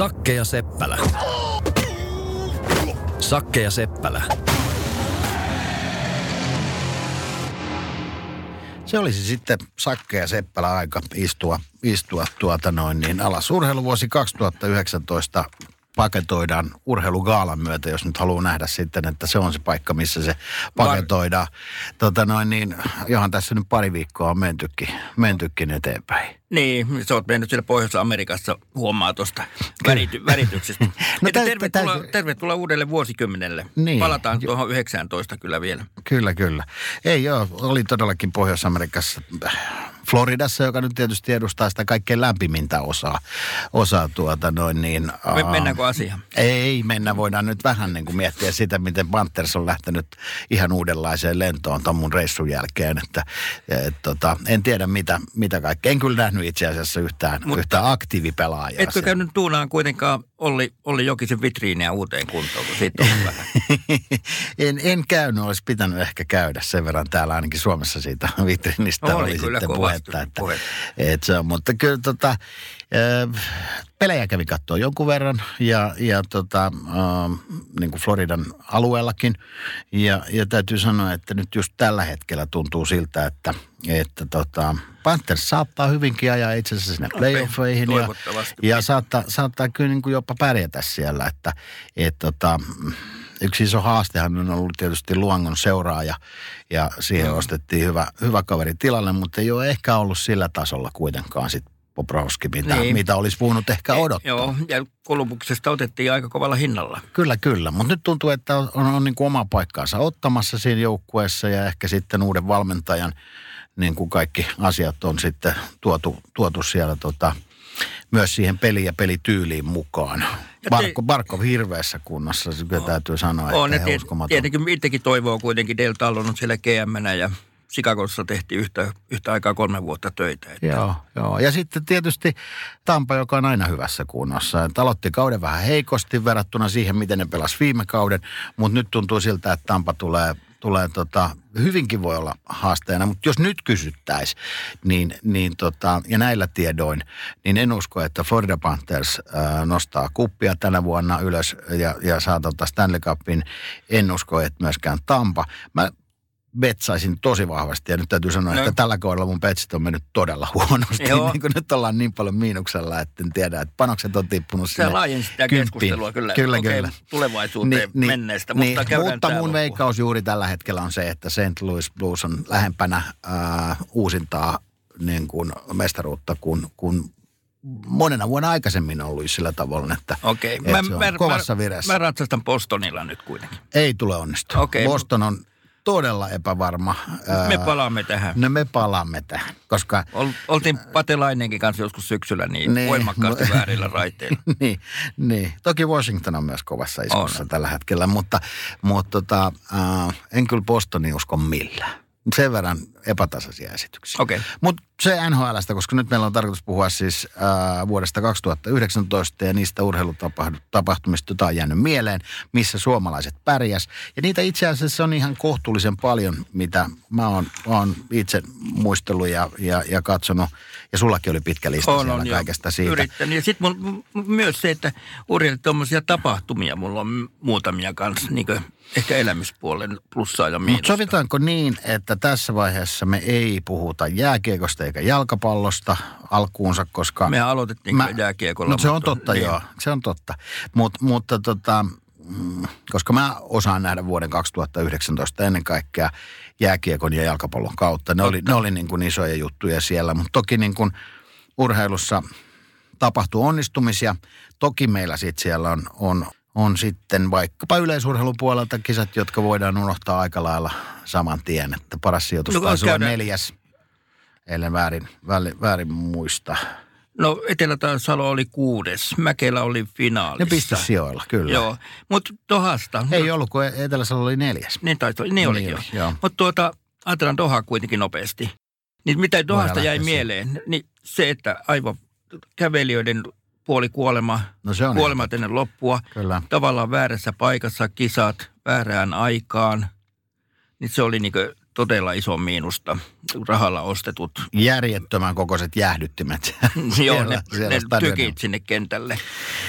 Sakke ja Seppälä. Sakke ja Seppälä. Se olisi sitten Sakke ja Seppälä aika istua, istua tuota noin niin alas. Urheiluvuosi 2019 paketoidaan urheilugaalan myötä, jos nyt haluaa nähdä sitten, että se on se paikka, missä se paketoidaan. Tota noin niin, johan tässä nyt pari viikkoa on mentykin, mentykin eteenpäin. Niin, sä oot mennyt siellä Pohjois-Amerikassa huomaa tuosta värity, värityksestä. No täytyy- tervetuloa, täytyy- tervetuloa uudelle vuosikymmenelle. Niin. Palataan tuohon 19 kyllä vielä. Kyllä, kyllä. Ei joo, oli todellakin Pohjois-Amerikassa, äh, Floridassa, joka nyt tietysti edustaa sitä kaikkein lämpimintä osaa, osaa tuota noin niin. Me, aa, mennäänkö asiaan? Ei mennä, voidaan nyt vähän niin kuin miettiä sitä, miten Panthers on lähtenyt ihan uudenlaiseen lentoon ton mun reissun jälkeen. Että, et, tota, en tiedä mitä, mitä kaikkea. En kyllä nähnyt itse asiassa yhtään, Mutta- yhtään aktiivipelaajaa. Etkö siellä. käynyt tuunaan kuitenkaan Olli, Olli Jokisen vitriiniä uuteen kuntoon, kun siitä on vähän. en, en käynyt, olisi pitänyt ehkä käydä sen verran täällä ainakin Suomessa siitä vitrinistä Oli oli, kyllä sitten puhetta. Että, että se on, mutta kyllä tota, pelejä kävi katsoa jonkun verran ja, ja tota, äh, niin kuin Floridan alueellakin. Ja, ja täytyy sanoa, että nyt just tällä hetkellä tuntuu siltä, että, että tota, Panthers saattaa hyvinkin ajaa itse asiassa sinne playoffeihin ja, ja saattaa, saattaa kyllä niin kuin jopa pärjätä siellä, että et tota, yksi iso haastehan on ollut tietysti Luangon seuraaja ja siihen ostettiin hyvä, hyvä kaveri tilalle, mutta ei ole ehkä ollut sillä tasolla kuitenkaan sit Bobrovski, mitä, Niin. mitä olisi voinut ehkä odottaa. Joo, ja Kolumbuksesta otettiin aika kovalla hinnalla. Kyllä, kyllä. Mutta nyt tuntuu, että on, on, on niin kuin oma paikkaansa ottamassa siinä joukkueessa ja ehkä sitten uuden valmentajan niin kuin kaikki asiat on sitten tuotu, tuotu siellä tota, myös siihen peli- ja pelityyliin mukaan. Barko, Barkov hirveässä kunnossa, se kyllä täytyy sanoa, On, että ihan tiet, uskomaton. tietenkin itsekin toivoo kuitenkin. Tallon on siellä gm ja Chicagossa tehtiin yhtä, yhtä aikaa kolme vuotta töitä. Että Joo, joo. Ja sitten tietysti Tampa, joka on aina hyvässä kunnossa. Et Aloitti kauden vähän heikosti verrattuna siihen, miten ne pelasi viime kauden, mutta nyt tuntuu siltä, että Tampa tulee, tulee tota, hyvinkin voi olla haasteena. Mutta jos nyt kysyttäisiin, niin, niin tota, ja näillä tiedoin, niin en usko, että Florida Panthers ää, nostaa kuppia tänä vuonna ylös ja, ja saa tota Stanley Cupin. En usko, että myöskään Tampa. Mä betsaisin tosi vahvasti ja nyt täytyy sanoa, No. että tällä kaudella mun betsit on mennyt todella huonosti. Joo. niin kuin nyt ollaan niin paljon miinuksella, että en tiedä, että panokset on tippunut Se sinne laajensi sitä keskustelua kyllä, Kyllä, Okei, kyllä. tulevaisuuteen menneestä, niin, mutta käydään mutta mun loppuun. veikkaus juuri tällä hetkellä on se, että St. Louis Blues on lähempänä äh, uusintaa niin kuin mestaruutta kuin, kuin monena vuonna aikaisemmin ollut sillä tavalla, että, Okei, että se on kovassa vireessä. mä ratsastan Bostonilla nyt kuitenkin. Ei tule onnistua. Okei. Boston on todella epävarma. Me palaamme tähän. No me palaamme tähän, koska Ol, oltiin Patelainenkin kanssa joskus syksyllä niin, Niin, voimakkaasti mu- väärillä raiteilla. niin, niin. Toki Washington on myös kovassa iskussa On. tällä hetkellä, mutta, mutta tota, äh, en kyllä Bostonin usko millään. Sen verran epätasaisia esityksiä. Okei. Mutta se NHLstä, koska nyt meillä on tarkoitus puhua siis äh, vuodesta 2019 ja niistä urheilutapahtumista, joita on jäänyt mieleen, missä suomalaiset pärjäs. Ja niitä itse asiassa on ihan kohtuullisen paljon, mitä mä oon, oon itse muistellut ja, ja, ja katsonut. Ja sullakin oli pitkä lista On, siellä on, kaikesta siitä. Yrittänyt. Ja sitten myös se, että urheilijat tuommoisia tapahtumia, mulla on muutamia kanssa, niin ehkä elämyspuolen plussaa ja Mutta miinusta. sovitaanko niin, että tässä vaiheessa me ei puhuta jääkiekosta eikä jalkapallosta alkuunsa, koska... Me aloitettiin Mä- jääkiekolla. No se on totta, niin. joo. Se on totta. Mut, mutta tota, mm, koska mä osaan nähdä vuoden 2019 ennen kaikkea jääkiekon ja jalkapallon kautta. Ne oli, ne oli niin kuin isoja juttuja siellä, mutta toki niin kuin urheilussa tapahtuu onnistumisia. Toki meillä sitten siellä on, on, on sitten vaikkapa yleisurheilun puolelta kisat, jotka voidaan unohtaa aika lailla saman tien. Että paras sijoitus No, taisi olla neljäs, ellen väärin, väärin, väärin muista. No Etelä-Salo oli kuudes, Mäkelä oli Ne finaalissa. pistussijoilla, kyllä. Joo, mutta Dohasta. Ei ollut, kun Etelä-Salo oli neljäs. Niin taisi niin olikin Niin jo. oli, joo. Mutta tuota, ajatellaan Dohaa kuitenkin nopeasti. Niin mitä Dohasta jäi mieleen, niin se, että aivan kävelijöiden puoli kuolema, No se on kuolemat ennen loppua, Kyllä. tavallaan väärässä paikassa kisat, väärään aikaan, niin se oli niin todella iso miinusta. Rahalla ostetut, Järjettömän kokoiset jäähdyttimet. joo, Siellä- ne, siellä ne tykit sinne kentälle.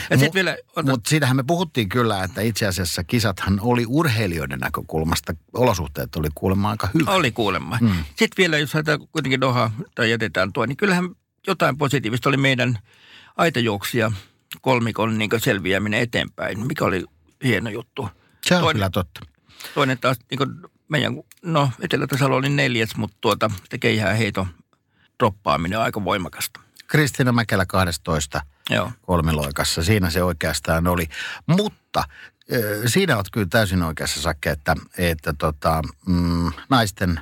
Ja sitten vielä... Mutta siitähän me puhuttiin kyllä, että itse asiassa kisathan oli urheilijoiden näkökulmasta, olosuhteet oli kuulemma aika hyvä. Oli kuulemma. Mm. Sitten vielä, jos kuitenkin Doha tai jätetään tuo, niin kyllähän jotain positiivista oli meidän aitajuoksia kolmikon niin selviäminen eteenpäin, mikä oli hieno juttu. Se on toinen, kyllä totta. Toinen taas niin meidän, no Etelä-Tasalo oli neljäs, mutta tuota, ihan heito droppaaminen aika voimakasta. Kristiina Mäkelä 12 Joo. kolmiloikassa. Siinä se oikeastaan oli. Mutta siinä olet kyllä täysin oikeassa, Sakke, että, että tota, mm, naisten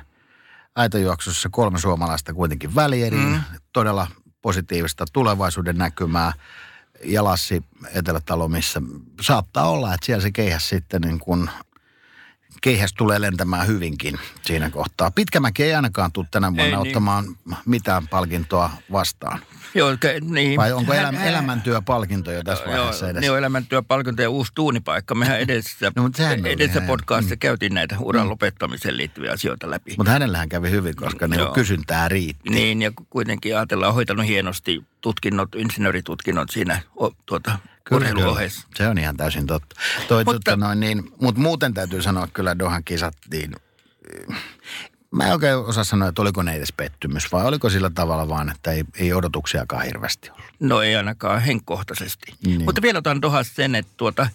aitojuoksussa kolme suomalaista kuitenkin välieriin. Mm. Todella positiivista tulevaisuuden näkymää. Ja Lassi Etelätalo, missä saattaa olla, että siellä se keihäs sitten niin kuin keihäs tulee lentämään hyvinkin siinä kohtaa. Pitkämäki ei ainakaan tule tänä vuonna ei, niin. ottamaan niin. mitään palkintoa vastaan. Joo, ke, niin. Vai onko elä, elämäntyöpalkinto jo tässä vaiheessa edessä? Joo, elämäntyöpalkinto ja uusi tuunipaikka. Mehän edessä, no, edessä podcastissa mm. käytiin näitä uran mm. lopettamiseen liittyviä asioita läpi. Mutta hänellähän kävi hyvin, koska niin kysyntää riitti. Niin, ja kuitenkin ajatellaan hoitanut hienosti tutkinnot, insinööritutkinnot siinä tuota, urheiluohjeessa. Se on ihan täysin totta. Toi, mutta, tota noin, niin, mutta muuten täytyy sanoa kyllä Dohan kisat, niin Mä en oikein osaa sanoa, että oliko ne edes pettymys vai oliko sillä tavalla vaan, että ei, ei odotuksiakaan hirveästi ollut. No ei ainakaan henkkohtaisesti. Niin. Mutta vielä otan tuohon sen, että tuota,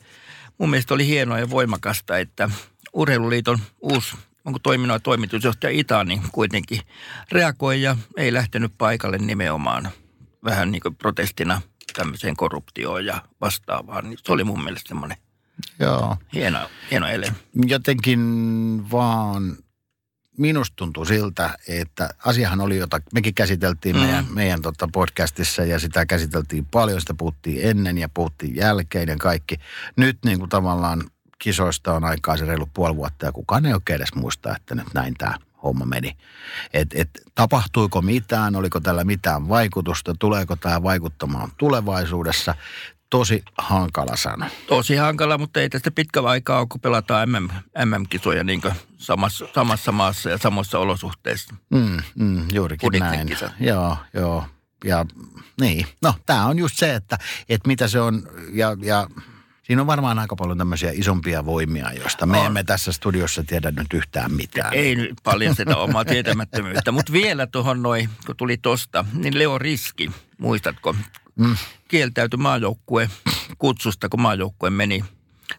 mun mielestä oli hienoa ja voimakasta, että Urheiluliiton uusi onko toiminut toimitusjohtaja Itani kuitenkin reagoi ja ei lähtenyt paikalle nimenomaan vähän niin kuin protestina tämmöiseen korruptioon ja vastaavaan. Niin se oli mun mielestä semmoinen Joo. hieno, hieno ele. Jotenkin vaan minusta tuntuu siltä, että asiahan oli, jota mekin käsiteltiin mm. meidän, meidän tota podcastissa ja sitä käsiteltiin paljon, sitä puhuttiin ennen ja puhuttiin jälkeen ja kaikki. Nyt niin kuin tavallaan kisoista on aikaa se reilu puoli vuotta ja kukaan ei oikein edes muista, että nyt näin tämä homma meni. Et, et, tapahtuiko mitään, oliko tällä mitään vaikutusta, tuleeko tämä vaikuttamaan tulevaisuudessa tosi hankala sana. Tosi hankala, mutta ei tästä pitkä aikaa ole, kun pelataan MM, MM-kisoja niin samassa, samassa maassa ja samoissa olosuhteissa. Mm, mm, juurikin näin. Kisat. Joo, joo. Ja niin, no tämä on just se, että, että mitä se on ja, ja Siinä on varmaan aika paljon tämmöisiä isompia voimia, joista me on. emme tässä studiossa tiedä nyt yhtään mitään. Ei nyt paljon sitä omaa tietämättömyyttä, mutta vielä tuohon noin, kun tuli tosta, niin Leo Riski, muistatko, mm. kieltäytyi maajoukkue kutsusta, kun maajoukkue meni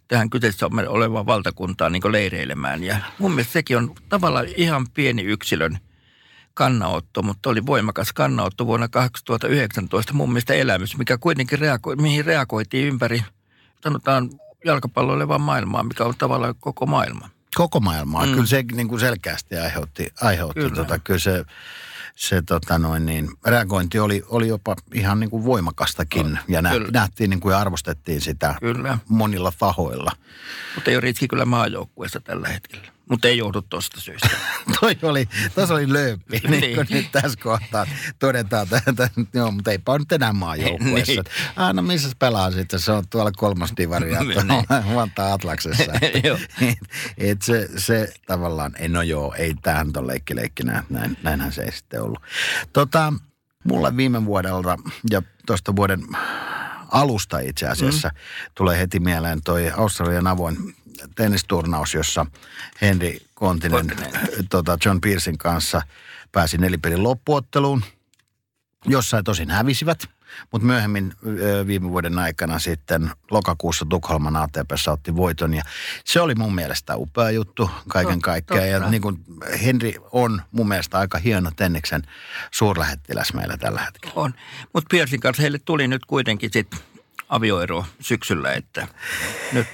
tähän kyseessä olevaan valtakuntaan niin leireilemään. Ja mun mielestä sekin on tavallaan ihan pieni yksilön kannanotto, mutta oli voimakas kannanotto vuonna 2019 mun mielestä elämys, mikä kuitenkin reagoi, mihin reagoitiin ympäri, sanotaan jalkapalloilevaa maailmaa, mikä on tavallaan koko maailma. Koko maailmaa, mm. kyllä se niin kuin selkeästi aiheutti, aiheutti kyllä. Tota, kyllä se se tota noin niin, reagointi oli, oli jopa ihan niin kuin voimakastakin no, ja nä, nähtiin niin kuin ja arvostettiin sitä kyllä. monilla tahoilla. Mutta ei ole Ritski kyllä maajoukkueessa tällä hetkellä. Mutta ei joudu tuosta syystä. Toi oli, tuossa oli lööppi, niin, niin kuin nyt tässä kohtaa todetaan, että joo, mutta eipä ole nyt enää maajoukkueessa. niin. Ah, no missä pelaa sitten? Se on tuolla kolmas divari ja niin. Vantaa Atlaksessa. et, et se, se tavallaan, ei no joo, ei tähän tuon leikkileikkinä, näin, näinhän se ei sitten ollut. Tota, mulla viime vuodelta ja tuosta vuoden alusta itse asiassa mm. tulee heti mieleen toi Australian avoin tennisturnaus, jossa Henry Kontinen tota John Pearsin kanssa pääsi nelipelin loppuotteluun. Jossain tosin hävisivät, mutta myöhemmin viime vuoden aikana sitten lokakuussa Tukholman ATPssä otti voiton ja se oli mun mielestä upea juttu kaiken kaikkiaan. Ja niin kuin Henri on mun mielestä aika hieno Tenniksen suurlähettiläs meillä tällä hetkellä. On, mutta Piersin kanssa heille tuli nyt kuitenkin sitten avioero syksyllä, että nyt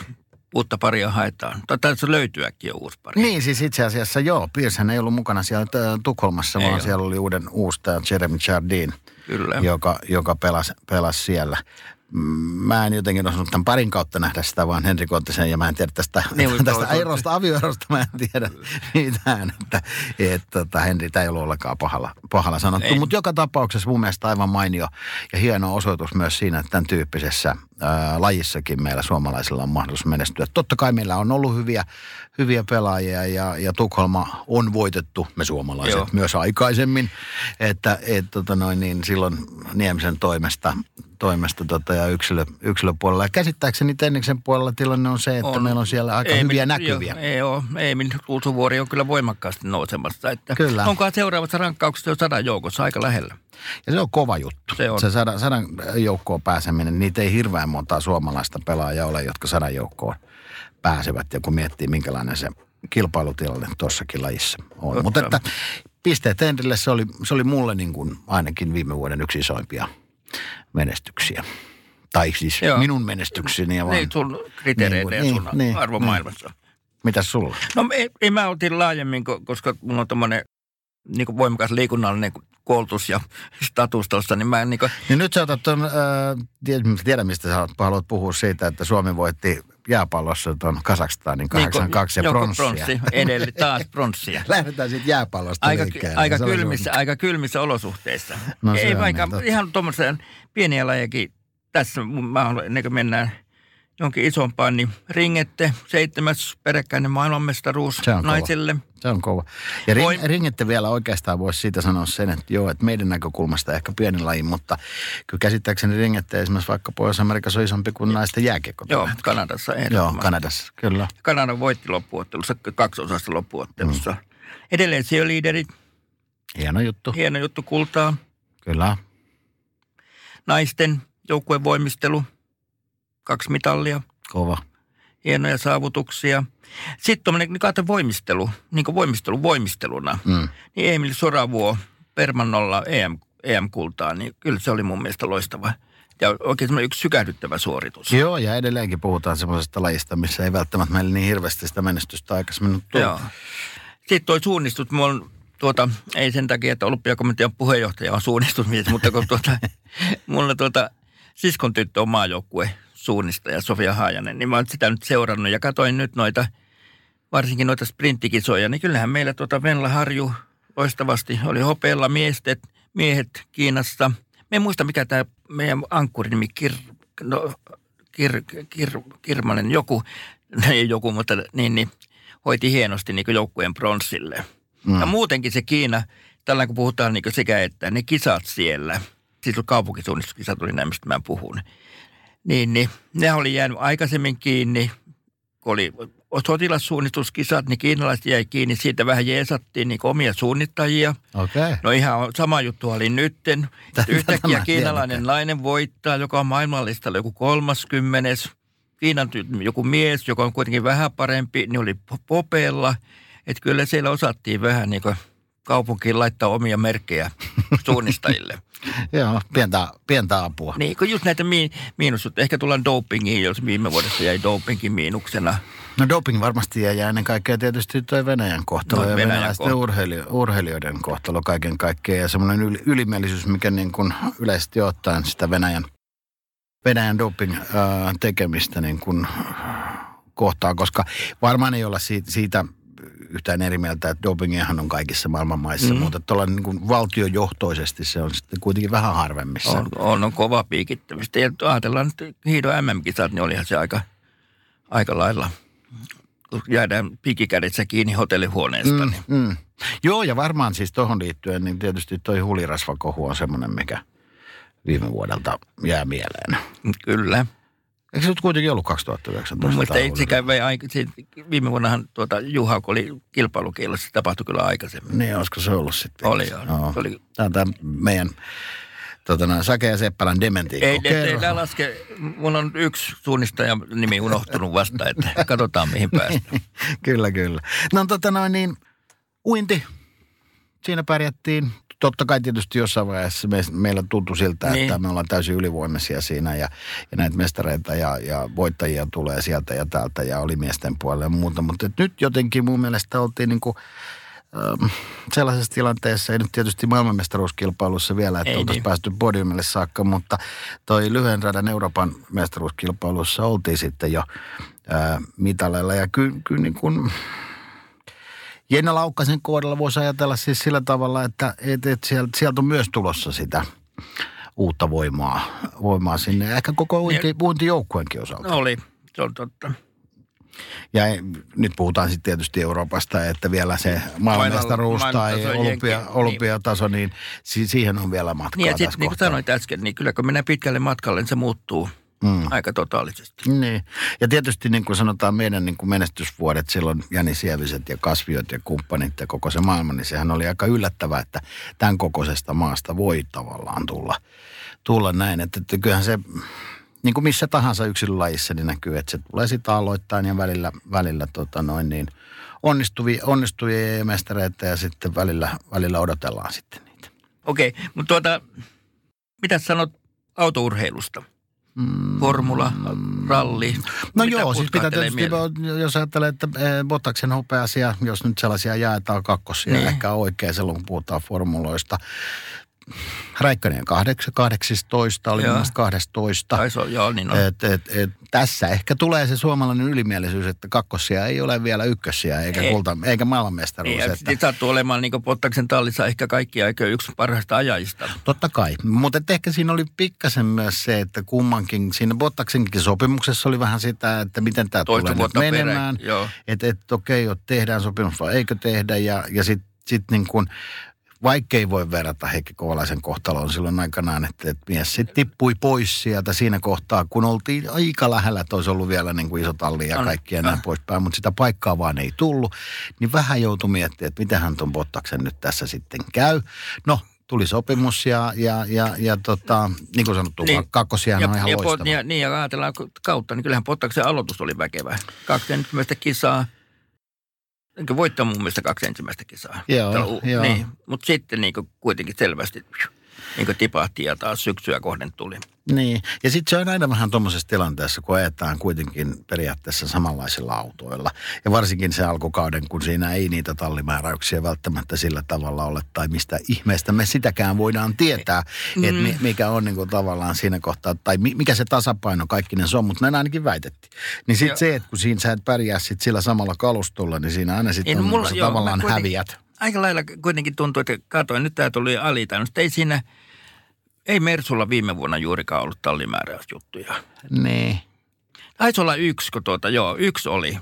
uutta paria haetaan. Tai tässä löytyäkin jo uusi pari. Niin, siis itse asiassa joo. Pirshän ei ollut mukana siellä äh, Tukholmassa, ei vaan ole. siellä oli uuden uusi Jeremy Jardine, Kyllä. joka, joka pelasi, pelasi siellä mä en jotenkin osannut tämän parin kautta nähdä sitä, vaan Henri Kontisen, ja mä en tiedä tästä, niin, tästä erosta, avioerosta, mä en tiedä mitään, että, että että Henri, tämä ei ollut ollenkaan pahalla, pahalla sanottu, mutta joka tapauksessa mun mielestä aivan mainio ja hieno osoitus myös siinä, että tämän tyyppisessä ää, lajissakin meillä suomalaisilla on mahdollisuus menestyä. Totta kai meillä on ollut hyviä, hyviä pelaajia ja, ja Tukholma on voitettu, me suomalaiset Joo. myös aikaisemmin, että et, tota noin, niin silloin Niemisen toimesta toimesta tota, ja yksilö, yksilöpuolella. Ja käsittääkseni Tenniksen puolella tilanne on se, että On. meillä on siellä aika Emil- hyviä näkyviä. Jo, ei ole. Emil Kuusuvuori on kyllä voimakkaasti nousemassa. Että Kyllä. Onkohan seuraavassa rankkauksessa jo sadan joukossa aika lähellä? Ja se on kova juttu. Se on. Se sadan, sadan joukkoon pääseminen, niitä ei hirveän montaa suomalaista pelaajaa ole, jotka sadan joukkoon pääsevät. Ja kun miettii, minkälainen se kilpailutilanne tuossakin lajissa on. Mutta että pisteet Henrille, se oli, se oli mulle niin kuin ainakin viime vuoden yksi isoimpia menestyksiä. Tai siis Joo. minun menestykseni. Ja vaan, Niin sun kriteereille ja Niin, sun niin, arvomaailmassa. Mitäs sulla? No ei, ei mä otin laajemmin, ko- koska mulla on tommonen niin kuin voimakas liikunnallinen koulutus ja status tuossa, niin mä niin kuin, Niin nyt sä otat ton, äh, tiedä, mistä sä haluat puhua siitä, että Suomi voitti jääpallossa tuon Kasakstanin 82 ja joko pronssia. pronssi, edelleen taas pronssia. Lähdetään sitten jääpallosta Aika, liikkeelle. aika, kylmissä, aika kylmissä olosuhteissa. No Ei vaikka niin ihan tuommoisen pieniä lajejakin tässä, mä haluan, ennen kuin mennään jonkin isompaan, niin ringette, seitsemäs peräkkäinen maailmanmestaruus Se on kova. naisille. Se on kova. Ja ring, ringette vielä oikeastaan voisi siitä sanoa sen, että joo, että meidän näkökulmasta ehkä pieni laji, mutta kyllä käsittääkseni ringette esimerkiksi vaikka Pohjois-Amerikassa on isompi kuin naisten jääkiekko. Joo, Kanadassa Joo. Kanadassa, kyllä. Kanada voitti loppuottelussa, kaksosasta loppuottelussa. Mm. Edelleen siellä liideri, Hieno juttu, hieno juttu kultaa. kyllä. Naisten joukkuevoimistelu, kaksi mitallia, Kova. hienoja saavutuksia. Sitten tuommoinen niin voimistelu, niin kuin voimistelu voimisteluna. Mm. Niin Emil Soravuo Permannolla EM, EM-kultaa, niin kyllä se oli mun mielestä loistava. Ja oikein semmoinen yksi sykähdyttävä suoritus. Joo, ja edelleenkin puhutaan semmoisesta lajista, missä ei välttämättä meillä niin hirveästi sitä menestystä aikaisemmin tullut. Joo. Sitten toi suunnistus, mulla on tuota, ei sen takia, että olympiakomitean puheenjohtaja on suunnistusmies, mutta kun tuota, mulla tuota, siskon tyttö on maajoukkue suunnistaja Sofia Haajanen, niin mä oon sitä nyt seurannut ja katoin nyt noita, varsinkin noita sprinttikisoja, niin kyllähän meillä tuota Venla Harju loistavasti oli hopealla miestet, miehet Kiinassa. Me en muista, mikä tämä meidän ankkurinimi, Kir, no, Kir, Kir, Kirmanen, joku, ei joku, mutta niin, niin hoiti hienosti niin joukkueen pronssille. Mm. Ja muutenkin se Kiina, tällä kun puhutaan niin sekä että ne kisat siellä, siis kaupunkisuunnistuskisat oli näin, mistä mä puhun, niin, niin ne oli jäänyt aikaisemmin kiinni, kun oli sotilassuunnistuskisat, niin kiinalaiset jäi kiinni, siitä vähän jeesattiin niin omia suunnittajia. Okay. No ihan sama juttu oli nytten. Tätä Yhtäkkiä kiinalainen tiedän. nainen voittaa, joka on maailmanlistalla joku kolmaskymmenes. Kiinan ty- joku mies, joka on kuitenkin vähän parempi, niin oli po- popeella. Että kyllä siellä osattiin vähän niin kuin kaupunkiin laittaa omia merkkejä suunnistajille. Joo, pientä, pientä apua. niin, kun just näitä mi- miinusjuttuja. Ehkä tullaan dopingiin, jos viime vuodessa jäi dopingin miinuksena. No doping varmasti jäi ja ennen kaikkea tietysti toi Venäjän kohtalo No, ja Venäjän venäläisten kohtalo. urheili- urheilijoiden kohtalo kaiken kaikkiaan. Ja semmoinen yli, ylimielisyys, mikä niin kuin yleisesti ottaen sitä Venäjän, Venäjän doping ää, tekemistä niin kuin kohtaa, koska varmaan ei olla siitä, siitä yhtään eri mieltä, että dopingihan on kaikissa maailman maissa, mm. mutta tuolla niin kuin valtiojohtoisesti se on sitten kuitenkin vähän harvemmissa. On, on, on kova piikittämistä. Ja ajatellaan nyt hiidon MM-kisat, niin olihan se aika, aika lailla, jäädään piikikädessä kiinni hotellihuoneesta. Niin. Mm, mm. Joo, ja varmaan siis tuohon liittyen, niin tietysti toi hulirasvakohu on semmoinen, mikä viime vuodelta jää mieleen. Kyllä. Eikö se nyt kuitenkin ollut 2019? Mun mielestä tämä ei huliri- sekään vei aika, viime vuonnahan tuota, Juha, kun oli kilpailukielossa, se tapahtui kyllä aikaisemmin. Niin, olisiko se ollut sitten? Oli, joo. Se oli, Tämä on tämä meidän tota, Sake ja Seppälän dementiikko. ei, ei, ei, ei laske, mulla on yksi suunnistaja nimi unohtunut vasta, että katsotaan mihin päästään. kyllä, kyllä. No tota noin niin, uinti. Siinä pärjättiin. Totta kai tietysti jossain vaiheessa me, meillä tuntui siltä, niin. Niin. että me ollaan täysin ylivoimaisia siinä ja, ja näitä mestareita ja, ja voittajia tulee sieltä ja täältä ja oli miesten puolella ja muuta. Mutta nyt jotenkin mun mielestä oltiin niinku, ähm, sellaisessa tilanteessa, ei nyt tietysti maailmanmestaruuskilpailussa vielä, että Ei oltaisiin niin. päästy podiumille saakka, mutta toi lyhyen radan Euroopan mestaruuskilpailussa oltiin sitten jo ää, mitaleilla ja kyllä ky, niin kuin, Jenna Laukkasen kohdalla voisi ajatella siis sillä tavalla, että et, et sieltä, sieltä on myös tulossa sitä uutta voimaa, voimaa sinne. Ehkä koko uinti, uintijoukkueenkin osalta. Oli, se on totta. Ja nyt puhutaan sitten tietysti Euroopasta, että vielä se maailmanmestaruus tai olympia, jenki- olympiataso, niin si- siihen on vielä matkaa Niin, ja tässä sitten niin kuin sanoit äsken, niin kyllä kun mennään pitkälle matkalle, niin se muuttuu Mm. aika totaalisesti. Niin. Ja tietysti niin kuin sanotaan meidän niin kuin menestysvuodet, silloin Jani Sieviset ja Kasviot ja kumppanit ja koko se maailma, niin sehän oli aika yllättävää, että tämän kokoisesta maasta voi tavallaan tulla, tulla näin. Että, että kyllähän se, niin kuin missä tahansa yksilölajissa, niin näkyy, että se tulee sitä aloittain ja välillä, välillä tota noin niin, onnistuvia, onnistuvia mestareita ja sitten välillä, välillä odotellaan sitten niitä. Okei, mutta tuota, mitä sanot autourheilusta? Formula, ralli. No mitä joo, siis pitää tietysti, mieleen? jos ajattelee, että eh, Botaksen hopeasia, jos nyt sellaisia jaetaan kakkosia, niin. ehkä oikein silloin, kun puhutaan formuloista. Räikkönen kahdeksa, 18, oli Joo. mun mielestä 12. Taisi olla, joo, niin on. Et, et, et, tässä ehkä tulee se suomalainen ylimielisyys, että kakkosia ei ole vielä ykkösiä, eikä, Ei. kulta, eikä maailmanmestaruus. ja että, sattuu olemaan niin Pottaksen tallissa ehkä kaikki aika yksi parhaista ajajista. Totta kai, mutta ehkä siinä oli pikkasen myös se, että kummankin, siinä Bottaksenkin sopimuksessa oli vähän sitä, että miten tämä tulee nyt menemään. Että et, okei, okay, tehdään sopimus vai eikö tehdä. Ja, ja sitten sit niin kuin, vaikkei voi verrata Heikki Kovalaisen kohtaloon silloin aikanaan, että, että mies sitten tippui pois sieltä siinä kohtaa, kun oltiin aika lähellä, että olisi ollut vielä niin kuin iso talli ja kaikki ja näin Ah. poispäin, mutta sitä paikkaa vaan ei tullut. Niin vähän joutui miettimään, että mitähän ton Bottaksen nyt tässä sitten käy. No, tuli sopimus ja, ja, ja, ja tota, niin kuin sanottu, Niin. niin. kakkosiahan on ihan ja, loistava. ja, niin, ja ajatellaan kautta, niin kyllähän Pottaksen aloitus oli väkevä. Kaksi ensimmäistä kisaa, enkä voittaa mun mielestä kaksi ensimmäistä kisaa. Joo, Tää- joo. Niin, mutta sitten niin kuitenkin selvästi niin tipahti ja taas syksyä kohden tuli. Niin, ja sitten se on aina vähän tuommoisessa tilanteessa, kun ajetaan kuitenkin periaatteessa samanlaisilla autoilla. Ja varsinkin se alkukauden, kun siinä ei niitä tallimääräyksiä välttämättä sillä tavalla ole, tai mistä ihmeestä me sitäkään voidaan tietää, mm. että mi- mikä on niin kuin tavallaan siinä kohtaa, tai mi- mikä se tasapaino kaikkinen se on, mutta näin ainakin väitettiin. Niin sitten se, että kun siinä sä et pärjää sit sillä samalla kalustolla, niin siinä aina sitten no on mulla- joo, tavallaan kuitenkin- häviät. Aika lailla kuitenkin tuntuu, että katoin, nyt tämä tuli alitanut. Ei siinä, ei Mersulla viime vuonna juurikaan ollut tallimääräysjuttuja. Niin. Taisi olla yksi, kun tuota, joo, yksi oli.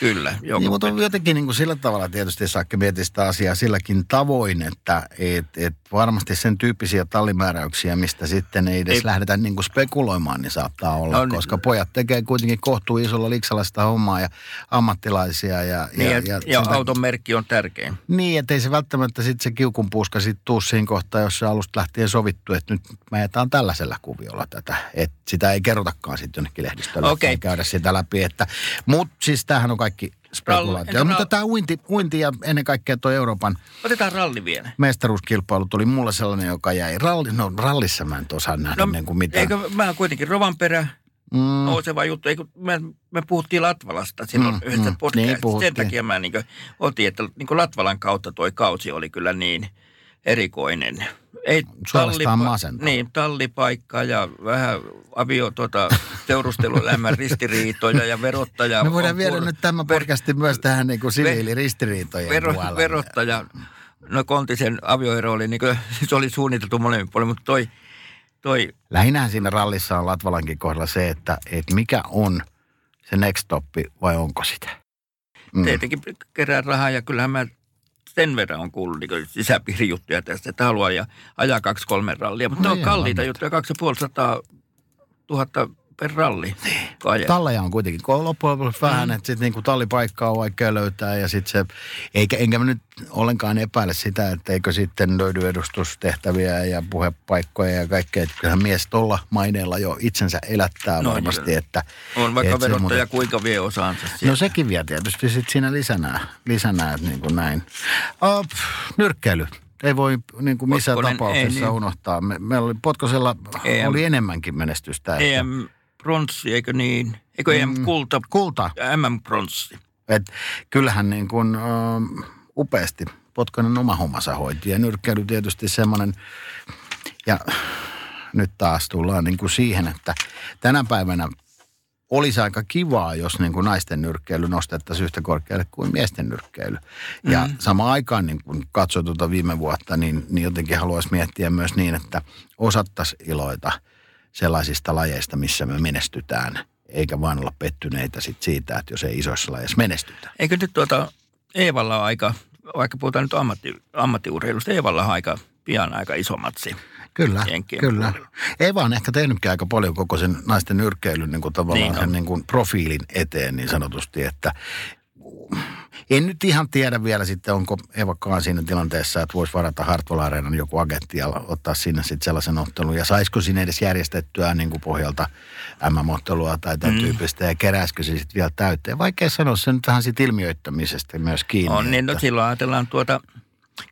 Kyllä. Joku Niin, mutta on jotenkin niin kuin sillä tavalla tietysti Sakke miettiä sitä asiaa silläkin tavoin, että et, et varmasti sen tyyppisiä tallimääräyksiä, mistä sitten ei edes Ei. lähdetä niin kuin spekuloimaan, niin saattaa olla, No niin. koska pojat tekee kuitenkin kohtuu isolla liksalla sitä hommaa ja ammattilaisia. Ja, Niin, ja, ja, ja sitä- auton merkki on tärkein. Niin, että ei se välttämättä sitten se kiukun puuska sitten tuu siinä kohtaa, jos se alusta lähtien sovittu, että nyt me ajetaan tällaisella kuviolla tätä. Että sitä ei kerrotakaan sitten jonnekin lehdistölle okay. käydä sitä läpi. Että, mutta siis tämähän on kaikki spekulaatio. entä Mutta ra- tämä uinti, uinti ja ennen kaikkea tuo Euroopan Otetaan ralli vielä. mestaruuskilpailu tuli mulle sellainen, joka jäi ralli, no rallissa mä en osaa nähdä no, niin kuin mitään. eikö mä kuitenkin Rovanperä, Mm, nouseva juttu. Eikö, me, me puhuttiin Latvalasta silloin Mm, mm, yhdessä mm, podcastissa. niin puhuttiin. Sen takia mä niin otin, että niin Latvalan kautta toi kausi oli kyllä niin erikoinen. Ei Suorastaan masentava. Niin, tallipaikka ja vähän avio tuota, seurusteluelämän ristiriitoja ja verottaja. me voidaan viedä pur- nyt tämä podcasti myös tähän niin kuin siviiliristiriitojen vero, puolelle. verottaja, no Kontisen avioero oli, niin kuin, se oli suunniteltu molemmin puolin, mutta toi, toi Lähinnä siinä rallissa on Latvalankin kohdalla se, että, että mikä on se next stoppi vai onko sitä. mm. tietenkin kerää rahaa ja kyllähän mä sen verran on kuullut niin sisäpiirijuttuja tästä, että haluaa ja ajaa kaksi kolme rallia, mutta No ne on kalliita juttuja, kaksi ja puoli sataa tuhatta per ralli. ajaa. Talleja on kuitenkin kun loppujen lopuksi vähän, mm. että sitten niinku tallipaikkaa on vaikea löytää ja sitten se, eikä, enkä mä nyt ollenkaan epäile sitä, että eikö sitten löydy edustustehtäviä ja puhepaikkoja ja kaikkea, että kyllähän mies tuolla maineella jo itsensä elättää No, varmasti, kyllä. että on vaikka et se verottaja kuinka vie osaansa. No sieltä. sekin vie tietysti sit siinä lisänä, lisänä että niin kuin näin. Pff, nyrkkeily. Ei voi niin kuin missään Potkonen, tapauksessa ei niin. unohtaa. Me, meillä oli Potkosella EM. oli enemmänkin menestystä. että- EM pronssi, eikö niin? Eikö EM kulta, Kulta. MM pronssi? Et kyllähän niin kuin, ö, upeasti Potkonen oma hommansa hoiti. Ja nyrkkeily tietysti semmoinen, ja nyt taas tullaan niin kuin siihen, että tänä päivänä olisi aika kivaa, jos niin kuin naisten nyrkkeily nostettaisiin yhtä korkealle kuin miesten nyrkkeily. Ja mm. samaan aikaan, niin kun katsoo tuota viime vuotta, niin, niin jotenkin haluaisi miettiä myös niin, että osattaisiin iloita sellaisista lajeista, missä me menestytään eikä vaan olla pettyneitä sit siitä, että jos ei isoissa lajeissa menestytä. Eikö nyt tuota Eevalla on aika, vaikka puhutaan nyt ammatti, ammattiurheilusta, Eevalla on aika pian aika iso matsi. Kyllä, Jenkkien kyllä. puolella. Eva on ehkä tehnytkin aika paljon koko sen naisten nyrkkeilyn niin kuin tavallaan Niin niin on. sen niin kuin profiilin eteen niin sanotusti, että en nyt ihan tiedä vielä sitten, onko Evakaan siinä tilanteessa, että voisi varata Hartwell Areenan joku agentti ja ottaa sinne sitten sellaisen ottelun. Ja saisiko sinne edes järjestettyä niin kuin pohjalta MM-ottelua tai tämän mm. tyyppistä ja keräisikö se sitten vielä täyteen. Vaikea sanoa, se nyt vähän siitä ilmiöittämisestä myös kiinni. On niin, no että- silloin ajatellaan tuota,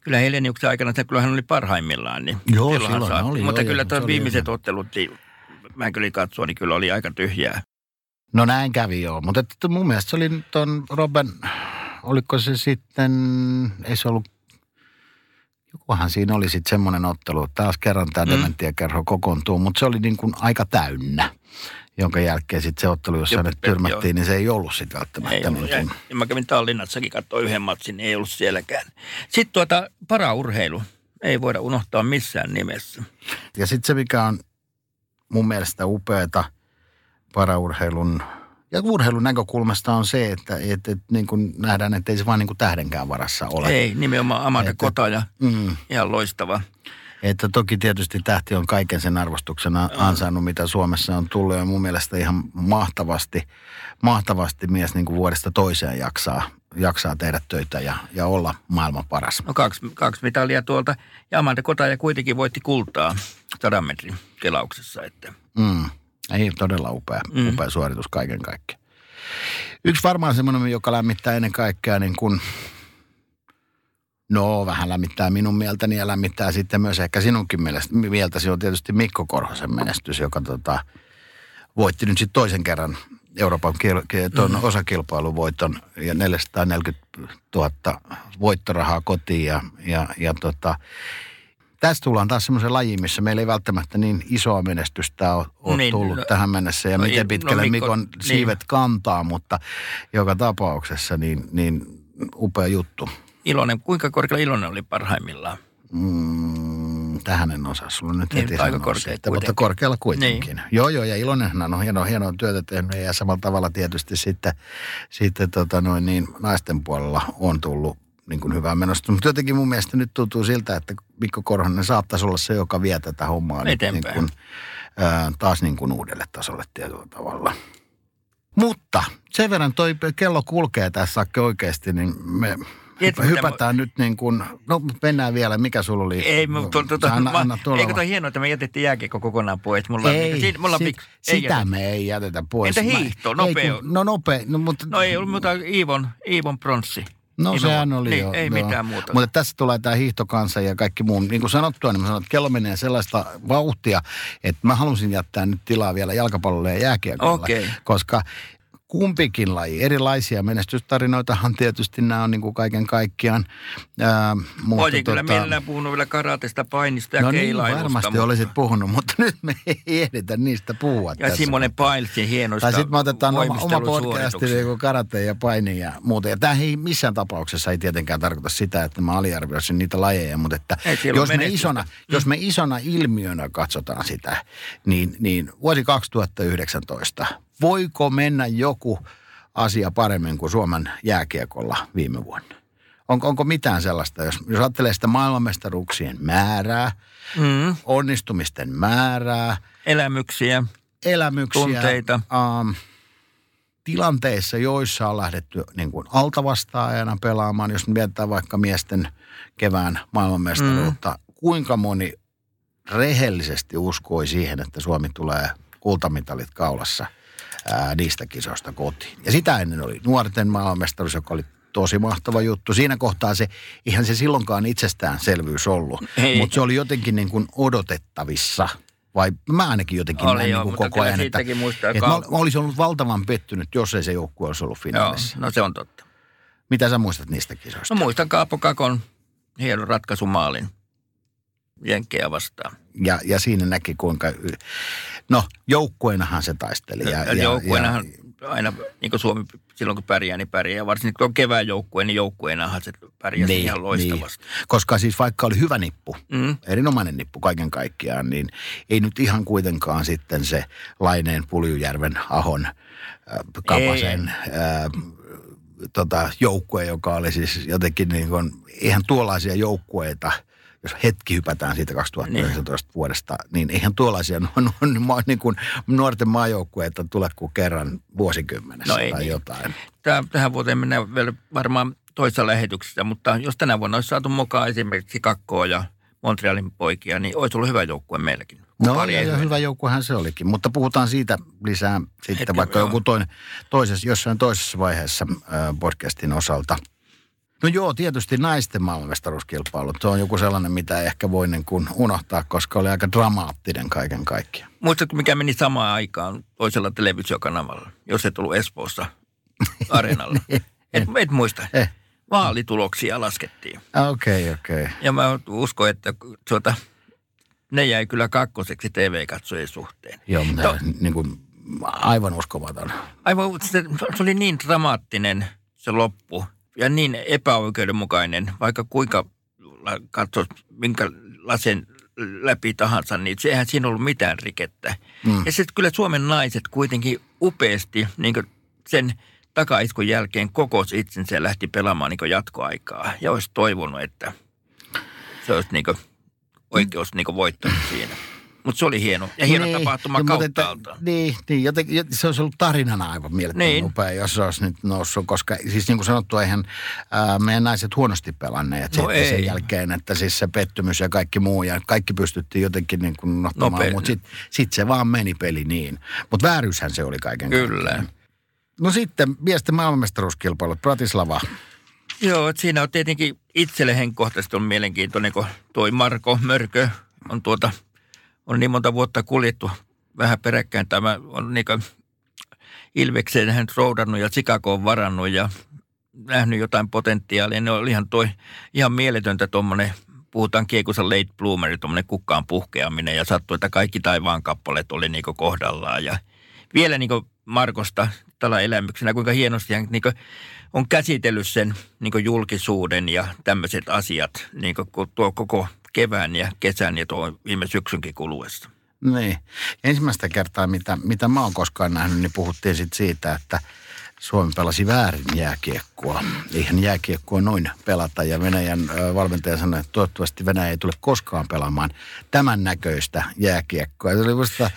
kyllä Heleniuksen aikana, että kyllä hän oli parhaimmillaan. Niin Joo, silloin saatiin. oli, Mutta joo, kyllä joo, tuo se oli viimeiset ottelut, niin mä kyllä katsoin, niin kyllä oli aika tyhjää. No näin kävi joo, mutta että mun mielestä se oli tuon Robben, oliko se sitten, ei se ollut, jokuhan siinä oli sitten semmoinen ottelu, taas kerran tämä Mm. dementiakerho kokoontuu, mutta se oli niin kuin aika täynnä, jonka jälkeen sitten se ottelu, jossa Jop, ne tyrmättiin, niin se ei ollut sitten Ei välttämättä ollut, niin ja, kuin, ja mä kävin Tallinnassakin katsoin yhden matsin, niin ei ollut sielläkään. Sitten tuota, paraurheilu ei voida unohtaa missään nimessä. Ja sitten se, mikä on mun mielestä upeata paraurheilun ja urheilun näkökulmasta on se, että, että, että niin kuin nähdään, että ei se vaan niin kuin tähdenkään varassa ole. Ei, nimenomaan Amanda Että- Kotaja, Mm. ihan loistava. Että toki tietysti tähti on kaiken sen arvostuksen a- ansainnut, mitä Suomessa on tullut. Ja mun mielestä ihan mahtavasti, mahtavasti mies niin kuin vuodesta toiseen jaksaa, jaksaa tehdä töitä ja, ja olla maailman paras. No kaksi, kaksi mitalia tuolta. Ja Amanda Kotaja kuitenkin voitti kultaa sadan metrin kelauksessa. Että. Mm. Ei todella upea, Mm. upea suoritus kaiken kaikkiaan. Yksi varmaan semmoinen, joka lämmittää ennen kaikkea niin kuin, no vähän lämmittää minun mieltäni ja lämmittää sitten myös ehkä sinunkin mielestä, mieltäsi on tietysti Mikko Korhosen menestys, joka tota, voitti nyt sitten toisen kerran Euroopan kil- ki- ton mm. osakilpailuvoiton ja 440 000 voittorahaa kotiin ja, ja, ja tota, tästä tullaan taas semmoisen lajiin, missä meillä ei välttämättä niin isoa menestystä ole, ole Niin, tullut no- tähän mennessä ja no miten pitkälle no, Mikon niin. siivet kantaa, mutta joka tapauksessa niin, niin upea juttu. Ilonen, kuinka korkealla Ilonen oli parhaimmillaan? Mm, tähän en osaa sulla nyt Niin, heti aika korkea siitä, mutta korkealla kuitenkin. Niin. Joo, joo, ja Ilonenhan on hienoa, hienoa työtä tehnyt ja samalla tavalla tietysti sitten, sitten tota noin niin, naisten puolella on tullut niin kuin hyvää menosta. Mutta jotenkin mun mielestä nyt tuntuu siltä, että Mikko Korhonen saattaisi olla se, joka vie tätä hommaa nyt niin Eteenpäin. kuin, ää, taas niin kuin uudelle tasolle tietyllä tavalla. Mutta sen verran toi kello kulkee tässä oikeasti, niin me Tiedätkö, hypä, mitä mä- hypätään nyt niin kuin, no mennään vielä, mikä sulla oli? Ei, mutta tuota, tuota, anna, mä, anna eikö toi hienoa, että me jätettiin jääkiekko kokonaan pois? Mulla, on- Ei, siinä, mulla on sit, pik- ei sitä jätetä. me ei jätetä pois. Entä hiihto, ei, nopea? kun- no nopea, no mutta... No ei muuta Iivon, Iivon pronssi. No Iivon- sehän oli niin, jo. Ei joo. mitään muuta. Mutta tässä tulee tämä hiihtokansa ja kaikki muu. Niin kuin sanottua, niin mä sanon, että kello menee sellaista vauhtia, että mä halusin jättää nyt tilaa vielä jalkapallolle ja jääkiekolle. Okei. Koska kumpikin laji, erilaisia menestystarinoitahan tietysti nämä on niin kuin kaiken kaikkiaan. Ää, mutta Olisin kyllä mielellään puhunut vielä karatesta, painista ja No niin, varmasti mutta- olisit puhunut, mutta nyt me ei ehditä niistä puhua Ja Simonen Pailsin hienoista tai sitten me otetaan oma, oma podcasti niin karate ja paini ja muuta. Ja tämä ei missään tapauksessa ei tietenkään tarkoita sitä, että mä aliarvioisin niitä lajeja, mutta että jos me, isona, jos me isona ilmiönä katsotaan sitä, niin, niin vuosi 2019, voiko mennä joku asia paremmin kuin Suomen jääkiekolla viime vuonna? Onko, onko mitään sellaista, jos, jos ajattelee sitä maailmanmestaruuksien määrää, Mm, onnistumisten määrää, elämyksiä. elämyksiä. Tunteita. Um, tilanteissa, joissa on lähdetty niin kuin altavastaajana pelaamaan, jos mietitään vaikka miesten kevään maailmanmestaruutta, mm. kuinka moni rehellisesti uskoi siihen, että Suomi tulee kultamitalit kaulassa ää, niistä kisoista kotiin. Ja sitä ennen oli nuorten maailmanmestaruus, joka oli tosi mahtava juttu. Siinä kohtaa se, ihan se silloinkaan itsestäänselvyys ollut, mutta se oli jotenkin niin kuin odotettavissa. Vai mä ainakin jotenkin Oli näin joo, niin kuin koko ajan, että, muistaa että mä, mä olisin ollut valtavan pettynyt, jos ei se joukkue olisi ollut Joo, finaalissa. no se on totta. Mitä sä muistat niistä kisoista? No muistan Kaapo Kakon hienon ratkaisumaalin Jenkkejä vastaan. Ja, ja siinä näki kuinka, no joukkueenahan se taisteli. Ja, Ja ja, joukkueenahan- aina, niin kuin Suomi silloin kun pärjää, niin pärjää. Varsinkin kun on kevään joukkue, niin joukkueenahan se pärjäsi niin, ihan loistavasti. Niin. Koska siis vaikka oli hyvä nippu, mm. erinomainen nippu kaiken kaikkiaan, niin ei nyt ihan kuitenkaan sitten se Laineen, Puljujärven, Ahon, äh, Kapasen äh, tota, joukkue, joka oli siis jotenkin niin kuin, eihän tuollaisia joukkueita – jos hetki hypätään siitä 2019 niin. vuodesta, niin eihän tuollaisia no, no, niin kuin nuorten maajoukkueita tule kuin kerran vuosikymmenessä no ei, tai niin. jotain. Tämä, tähän vuoteen mennään vielä varmaan toisessa lähetyksessä, mutta jos tänä vuonna olisi saatu mukaan esimerkiksi Kakkoa ja Montrealin poikia, niin olisi ollut hyvä joukkue meilläkin. No ja, ja hyvä joukkuehan se olikin, mutta puhutaan siitä lisää sitten Hetken, vaikka joo. joku toinen, toisessa, jossain toisessa vaiheessa äh, podcastin osalta – No joo, tietysti naisten maailmanmestaruuskilpailu. Se on joku sellainen, mitä ei ehkä voi niin kuin unohtaa, koska oli aika dramaattinen kaiken kaikkiaan. Muistatko, mikä meni samaan aikaan toisella televisiokanavalla, jos et ollut Espoossa areenalla? et, et muista. Eh. Vaalituloksia laskettiin. Okei, okay, okei. Okay. Ja mä uskon, että tuota, ne jäi kyllä kakkoseksi TV-katsojien suhteen. Joo, mutta to, niin kuin, aivan uskomaton. Aivan, se, se oli niin dramaattinen se loppu ja niin epäoikeudenmukainen, vaikka kuinka katsot minkälaisen läpi tahansa, niin sehän siinä ollut mitään rikettä. Mm. Ja sitten kyllä Suomen naiset kuitenkin upeasti niin sen takaiskun jälkeen kokos itsensä ja lähti pelaamaan niin jatkoaikaa. Ja olisi toivonut, että se olisi niin oikeus niin voittanut siinä. Mutta se oli hieno. Ja hieno niin, tapahtuma no, kauttaalta. Niin, niin jotenkin, se olisi ollut tarinana aivan mielettömän niin. upea, jos se olisi nyt noussut. Koska siis niin kuin sanottu, eihän ää, meidän naiset huonosti pelanneet no sen jälkeen, että siis se pettymys ja kaikki muu. Ja kaikki pystyttiin jotenkin niin kuin nohtamaan, mutta sitten sit se vaan meni peli niin. Mutta vääryyshän se oli kaiken Kyllä. Kaikkein. No sitten miesten maailmanmestaruuskilpailut, Bratislava. Joo, että siinä on tietenkin itselle henkkohtaisesti on mielenkiintoinen, kun toi Marko Mörkö on tuota – on niin monta vuotta kuljettu vähän peräkkäin. Tämä on niin Ilvekseen hän roudannut ja Chicago on varannut ja nähnyt jotain potentiaalia. Ne oli ihan, toi, ihan mieletöntä tuommoinen, puhutaan kiekussa late bloomeri, tuommoinen kukkaan puhkeaminen ja sattui, että kaikki taivaan kappaleet oli niin kohdallaan. Ja vielä niin Markosta tällä elämyksenä, kuinka hienosti hän niin on käsitellyt sen niin julkisuuden ja tämmöiset asiat, niin tuo koko kevään ja kesän ja tuo viime syksynkin kuluessa. Niin. Ensimmäistä kertaa, mitä, mitä mä oon koskaan nähnyt, niin puhuttiin sit siitä, että – Suomi pelasi väärin jääkiekkoa. Eihän jääkiekkoa noin pelata ja Venäjän valmentaja sanoi, että toivottavasti Venäjä ei tule koskaan pelaamaan tämän näköistä jääkiekkoa. Se oli musta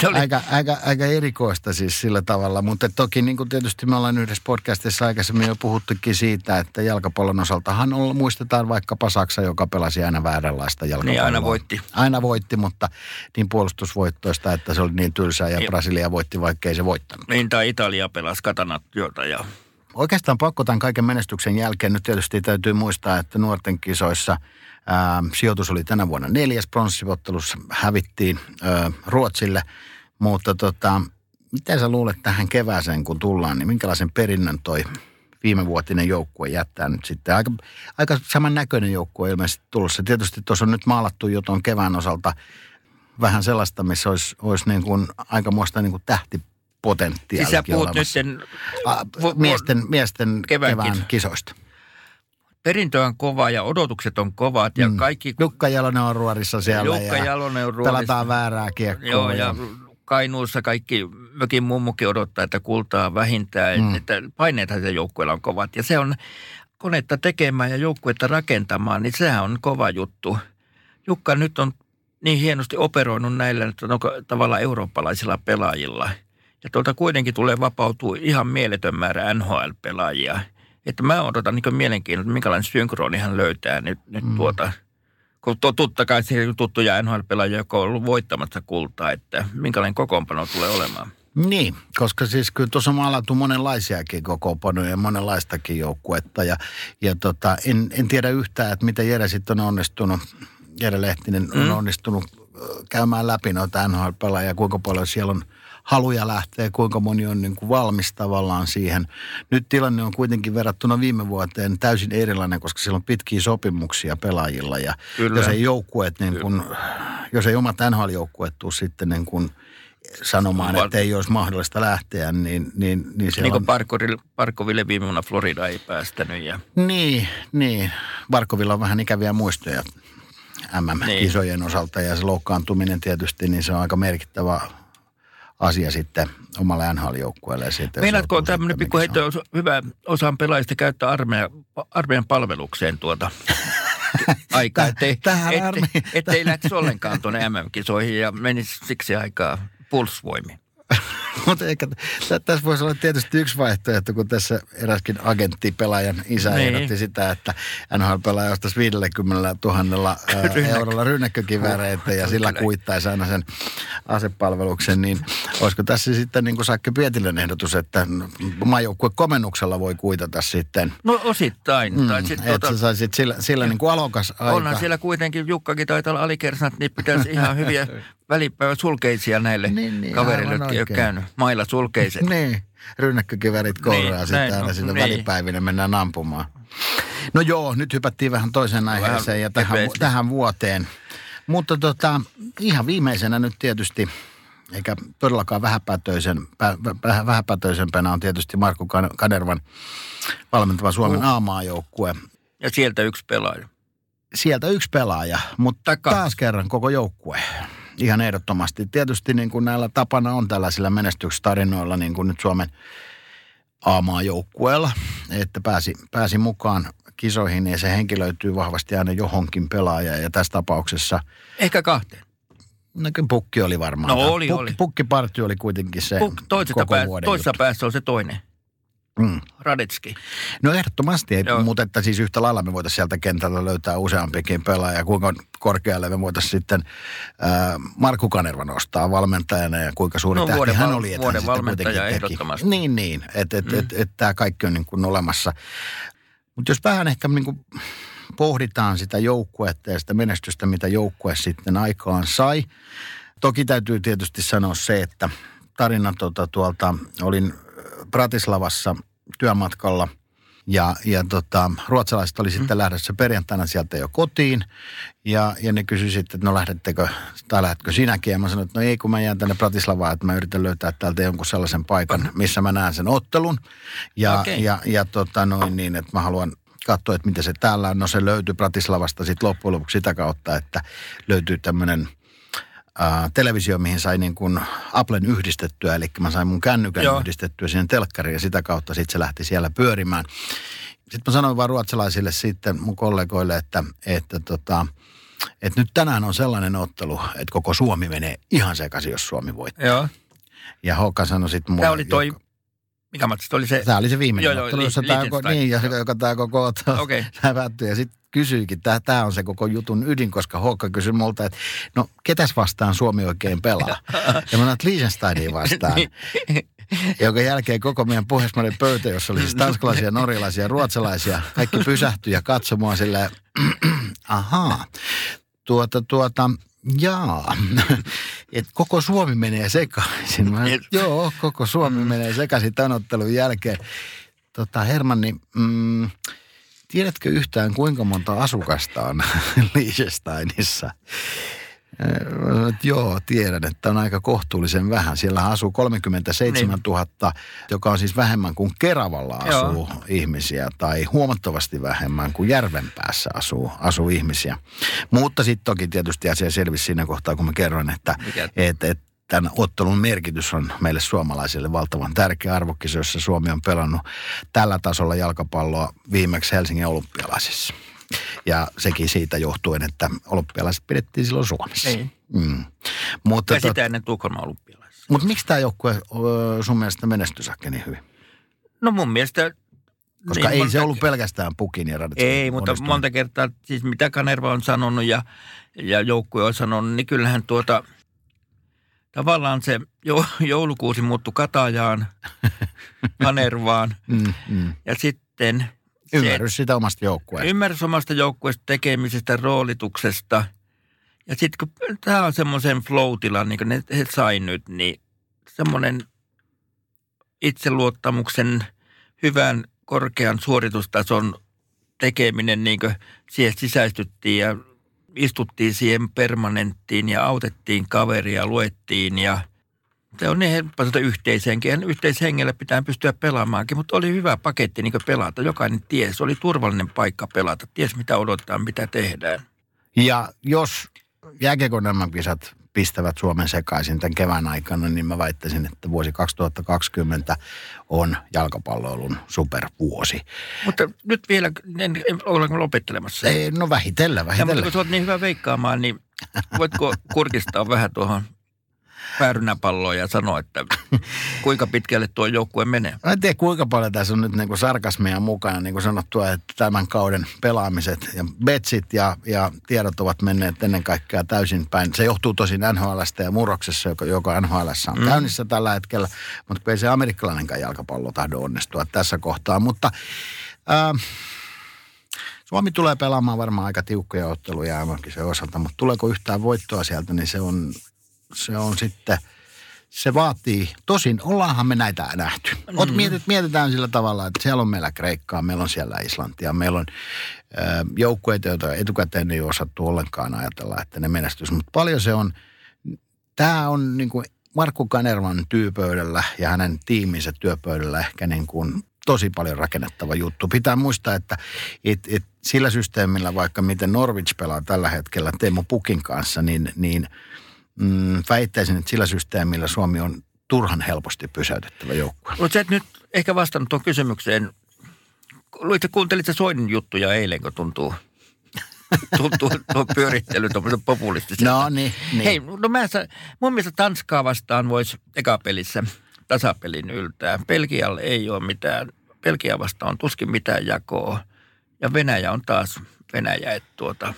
se oli... Aika, aika, aika erikoista siis sillä tavalla, mutta toki niin kuin tietysti me ollaan yhdessä podcastissa aikaisemmin jo puhuttukin siitä, että jalkapallon osaltahan on, muistetaan vaikkapa Saksa, joka pelasi aina vääränlaista jalkapalloa. Niin aina voitti. Aina voitti, mutta niin puolustusvoittoista, että se oli niin tylsää ja, ja Brasilia voitti, vaikka ei se voittanut. Niin, tai Italia pelasi katanat jota ja Oikeastaan pakko tämän kaiken menestyksen jälkeen. Nyt tietysti täytyy muistaa, että nuorten kisoissa ää, sijoitus oli tänä vuonna neljäs pronssivottelussa. Hävittiin ää, Ruotsille, mutta tota, miten sä luulet tähän kevääseen, kun tullaan, niin minkälaisen perinnön toi viimevuotinen joukkue jättää nyt sitten. Aika, aika samannäköinen joukkue ilmeisesti tulossa. Tietysti tuossa on nyt maalattu jo tuon kevään osalta vähän sellaista, missä olisi, olisi niin kuin aikamoista niin kuin tähti potentiaalia. Siis sä puhut nyt sen, miesten, miesten kevään, kevään kisoista. Perintö on kova ja odotukset on kovat ja mm. kaikki... Jukka Jalonen on ruorissa siellä Jukka ja Jalonen on ruorissa. pelataan väärää kiekkoa. Joo ja, ja Kainuussa kaikki mökin mummukin odottaa, että kultaa vähintään, mm. että paineethan se joukkueella on kovat. Ja se on konetta tekemään ja joukkuetta rakentamaan, niin sehän on kova juttu. Jukka nyt on niin hienosti operoinut näillä tavalla eurooppalaisilla pelaajilla – ja tuolta kuitenkin tulee vapautua ihan mieletön määrä NHL-pelaajia. Että mä odotan niin mielenkiinnolla, minkälainen synkroni hän löytää nyt, nyt mm. tuota. Kun totta kai se tuttuja NHL-pelaajia, joka on ollut voittamassa kultaa, että minkälainen kokoonpano tulee olemaan. Niin, koska siis kyllä tuossa on maalattu monenlaisiakin kokoonpanoja ja monenlaistakin joukkuetta. Ja, ja tota, en, en tiedä yhtään, että miten Jere sitten on onnistunut, Jere Lehtinen on mm. onnistunut käymään läpi noita NHL-pelaajia, kuinka paljon siellä on – haluja lähtee, kuinka moni on niin kuin valmis tavallaan siihen. Nyt tilanne on kuitenkin verrattuna viime vuoteen täysin erilainen, koska siellä on pitkiä sopimuksia pelaajilla ja Kyllä. jos ei joukkueet, niin kuin, jos ei omat NHL-joukkueet tule sitten niin kuin sanomaan, Var- että ei olisi mahdollista lähteä, niin, niin, niin se Niin on... kuin Parkoville, Parkoville viime vuonna Florida ei päästänyt. Ja, Niin, niin. Barkovilla on vähän ikäviä muistoja MM-kisojen osalta ja se loukkaantuminen tietysti, niin se on aika merkittävä asia sitten omalle NHL-joukkueelle. Meinaatko tämmöinen pikku heitto, jos hyvä osaan pelaajista käyttää armeijan, armeijan palvelukseen tuota aikaa, ettei, ettei, arme- ettei lähtisi ollenkaan tuonne MM-kisoihin ja menisi siksi aikaa puolustusvoimiin. Mutta eikä, tä- tässä voisi olla tietysti yksi vaihtoehto, kun tässä eräskin agenttipelaajan isä Niin. ehdotti sitä, että NHL-pelaaja ostaisi 50 000 Rynnäkkö. eurolla rynnäkkökivääreitä ja sillä kuittaisi aina sen asepalveluksen, niin olisiko tässä sitten niin kuin Sakke Pietilän ehdotus, että maajoukkue komennuksella voi kuitata sitten, No osittain. Mm, tai sit, että tuota, sä saisit sillä, sillä niin kuin alokas aika. onhan siellä kuitenkin, Jukkakin taitaa olla alikersnat, niin pitäisi ihan hyviä välipäivä sulkeisia näille Niin, niin, kavereille, jotka ei ole käynyt. Mailla sulkeiset. Niin, rynnäkkökivärit kouraan Niin, sitten näin, aina sinne niin. välipäivinä mennään ampumaan. No joo, nyt hypättiin vähän toiseen aiheeseen ja tähän, tähän vuoteen. Mutta tota, ihan viimeisenä nyt tietysti, eikä todellakaan vähäpätöisen, pä, väh, vähäpätöisempänä on tietysti Markku Kan- Kanervan valmentava Suomen Uh. A-maajoukkue. Ja sieltä yksi pelaaja. Sieltä yksi pelaaja, mutta Tai kaksi. taas kerran koko joukkue. Ihan ehdottomasti. Tietysti niin kuin näillä tapana on tällaisilla menestystarinoilla, niin kuin nyt Suomen A-maajoukkueella, että pääsi, pääsi mukaan kisoihin ja se henkilöityy vahvasti aina johonkin pelaajaan. Ja tässä tapauksessa, Ehkä kahteen. no kyllä pukki oli varmaan. No oli, pukki, oli. Pukkiparti oli kuitenkin se Puk- Toisesta, koko pää, vuoden toisessa päässä on se toinen. Mm. Radetski. No ehdottomasti, Joo. mutta että siis yhtä lailla me voitaisiin sieltä kentältä löytää useampikin pelaaja. Kuinka korkealle me voitaisiin sitten ää, Markku Kanerva nostaa valmentajana ja kuinka suuri No, tähti hän oli. Että vuoden hän valmentaja ehdottomasti. Niin, niin. Että et, Mm. et, et, tämä kaikki on niin kuin olemassa. Mutta jos vähän ehkä niin kuin pohditaan sitä joukkuetta ja sitä menestystä, mitä joukkue sitten aikaan sai. Toki täytyy tietysti sanoa se, että tarina tuota, tuolta, olin Bratislavassa työmatkalla. Ja, ja tota, ruotsalaiset oli sitten lähdössä perjantaina sieltä jo kotiin. Ja, ja ne kysyi sitten, että no lähdettekö tai lähdetkö sinäkin? Ja mä sanoin, että no ei kun mä jään tänne Bratislavaan, että mä yritän löytää täältä jonkun sellaisen paikan, missä mä näen sen ottelun. Ja, Okei. ja, ja tota noin niin, että mä haluan katsoa, että miten se täällä on. No se löytyi Bratislavasta sitten loppujen lopuksi sitä kautta, että löytyy tämmöinen televisio, mihin sai niin kuin Applen yhdistettyä, eli mä sain mun kännykän Joo. yhdistettyä siihen telkkariin ja sitä kautta sitten se lähti siellä pyörimään. Sitten mä sanoin vaan ruotsalaisille sitten mun kollegoille, että, että, tota, että nyt tänään on sellainen ottelu, että koko Suomi menee ihan sekaisin, jos Suomi voittaa. Joo. Ja Håkan sanoi sitten mulle... Tämä oli toi, joka- mikä matsi oli se? Tämä oli se viimeinen Joo, joo, ottelu, Li- jossa tämä, Liechtenstein. niin, joka, joka tämä koko ottelu okay. päättyi. Ja sitten kysyikin, tämä, on se koko jutun ydin, koska Hokka kysyi multa, että no ketäs vastaan Suomi oikein pelaa? Ja mä sanoin, että Liechtensteinia vastaan. Niin. Jonka jälkeen koko meidän pohjoismainen pöytä, jossa oli siis tanskalaisia, norjalaisia, ruotsalaisia, kaikki pysähtyi ja katsoi mua silleen, ahaa, tuota, tuota, jaa, että koko Suomi menee sekaisin. Mä, joo, koko Suomi menee sekaisin tämän ottelun jälkeen. Tota, Hermanni, mm, tiedätkö yhtään kuinka monta asukasta on Liechtensteinissa? Mä sanoin, että joo, tiedän, että on aika kohtuullisen vähän. Siellä asuu 37 000, joka on siis vähemmän kuin Keravalla asuu Joo. ihmisiä tai huomattavasti vähemmän kuin Järvenpäässä asuu, asuu ihmisiä. Mutta sitten toki tietysti asia selvisi siinä kohtaa, kun mä kerroin, että et, et, tämän ottelun merkitys on meille suomalaisille valtavan tärkeä arvokisa, jossa Suomi on pelannut tällä tasolla jalkapalloa viimeksi Helsingin olympialaisissa. Ja sekin siitä johtuen, että olympialaiset pidettiin silloin Suomessa. Niin. Mm. Mutta, Ja tot, sitä ennen Tukholman olympialaisissa. mutta miksi tämä joukkue sun mielestä menestyi niin hyvin? No mun mielestä... Koska niin ei se monta- ollut pelkästään Pukin ja Radetskin Ei, mutta monta kertaa, siis mitä Kanerva on sanonut ja, ja joukkue on sanonut, niin kyllähän tuota, tavallaan se jo, joulukuusi muuttui Katajaan, Kanervaan Mm, mm. ja sitten se Ymmärrys sitä omasta joukkueesta. ymmärrys omasta joukkueesta tekemisestä, roolituksesta. Ja sitten kun tämä on semmoisen flow niin kuin ne he sai nyt, niin semmoinen itseluottamuksen hyvän korkean suoritustason tekeminen, niin kuin siihen sisäistyttiin ja istuttiin siihen permanenttiin ja autettiin kaveria, luettiin ja Se on niin helppo sitä yhteiseenkin. Yhteishengellä pitää pystyä pelaamaankin, mutta oli hyvä paketti niin pelata. Jokainen ties, oli turvallinen paikka pelata. Ties mitä odottaa, mitä tehdään. Ja jos jääkiekon kisat pistävät Suomen sekaisin tämän kevään aikana, niin mä väittäisin, että vuosi 2020 on jalkapalloilun supervuosi. Mutta nyt vielä, en, ollaanko lopettelemassa? Ei, no vähitellen, vähitellen. Ja, mutta kun sä oot niin hyvä veikkaamaan, niin voitko kurkistaa vähän tuohon päärynäpalloa ja sanoa, että kuinka pitkälle tuo joukkue menee? Mä en tiedä kuinka paljon tässä on nyt niin kuin sarkasmia mukana, niin kuin sanottua, että tämän kauden pelaamiset ja betsit ja, ja tiedot ovat menneet ennen kaikkea täysin päin. Se johtuu tosin NHLstä ja murroksessa, joka, joka NHL on mm. käynnissä tällä hetkellä, mutta ei se amerikkalainenkaan jalkapallo tahdo onnistua tässä kohtaa. Mutta ää, Suomi tulee pelaamaan varmaan aika tiukkoja otteluja se osalta, mutta tuleeko yhtään voittoa sieltä, niin se on se on sitten, se vaatii, tosin ollaanhan me näitä nähty. Mm. mietit, mietitään sillä tavalla, että siellä on meillä Kreikkaa, meillä on siellä Islantia, meillä on ö, joukkueita, joita etukäteen ei osattu ollenkaan ajatella, että ne menestys. Mutta paljon se on, tämä on niin kuin Markku Kanervan työpöydällä ja hänen tiiminsä työpöydällä ehkä niin kuin tosi paljon rakennettava juttu. Pitää muistaa, että et, et sillä systeemillä, vaikka miten Norwich pelaa tällä hetkellä Teemu Pukin kanssa, niin, niin – mm, väittäisin, että sillä systeemillä Suomi on turhan helposti pysäytettävä joukkue. Mutta sä et nyt ehkä vastannut tuon kysymykseen. Luitko, kuuntelit Soinin juttuja eilen, kun tuntuu, tuntuu tuo pyörittely tuommoisen populistisen. No niin, niin. Hei, no mä, mun mielestä Tanskaa vastaan voisi ekapelissä tasapelin yltää. Pelkialle ei ole mitään, Pelkia vastaan on tuskin mitään jakoa. Ja Venäjä on taas Venäjä, että tuota,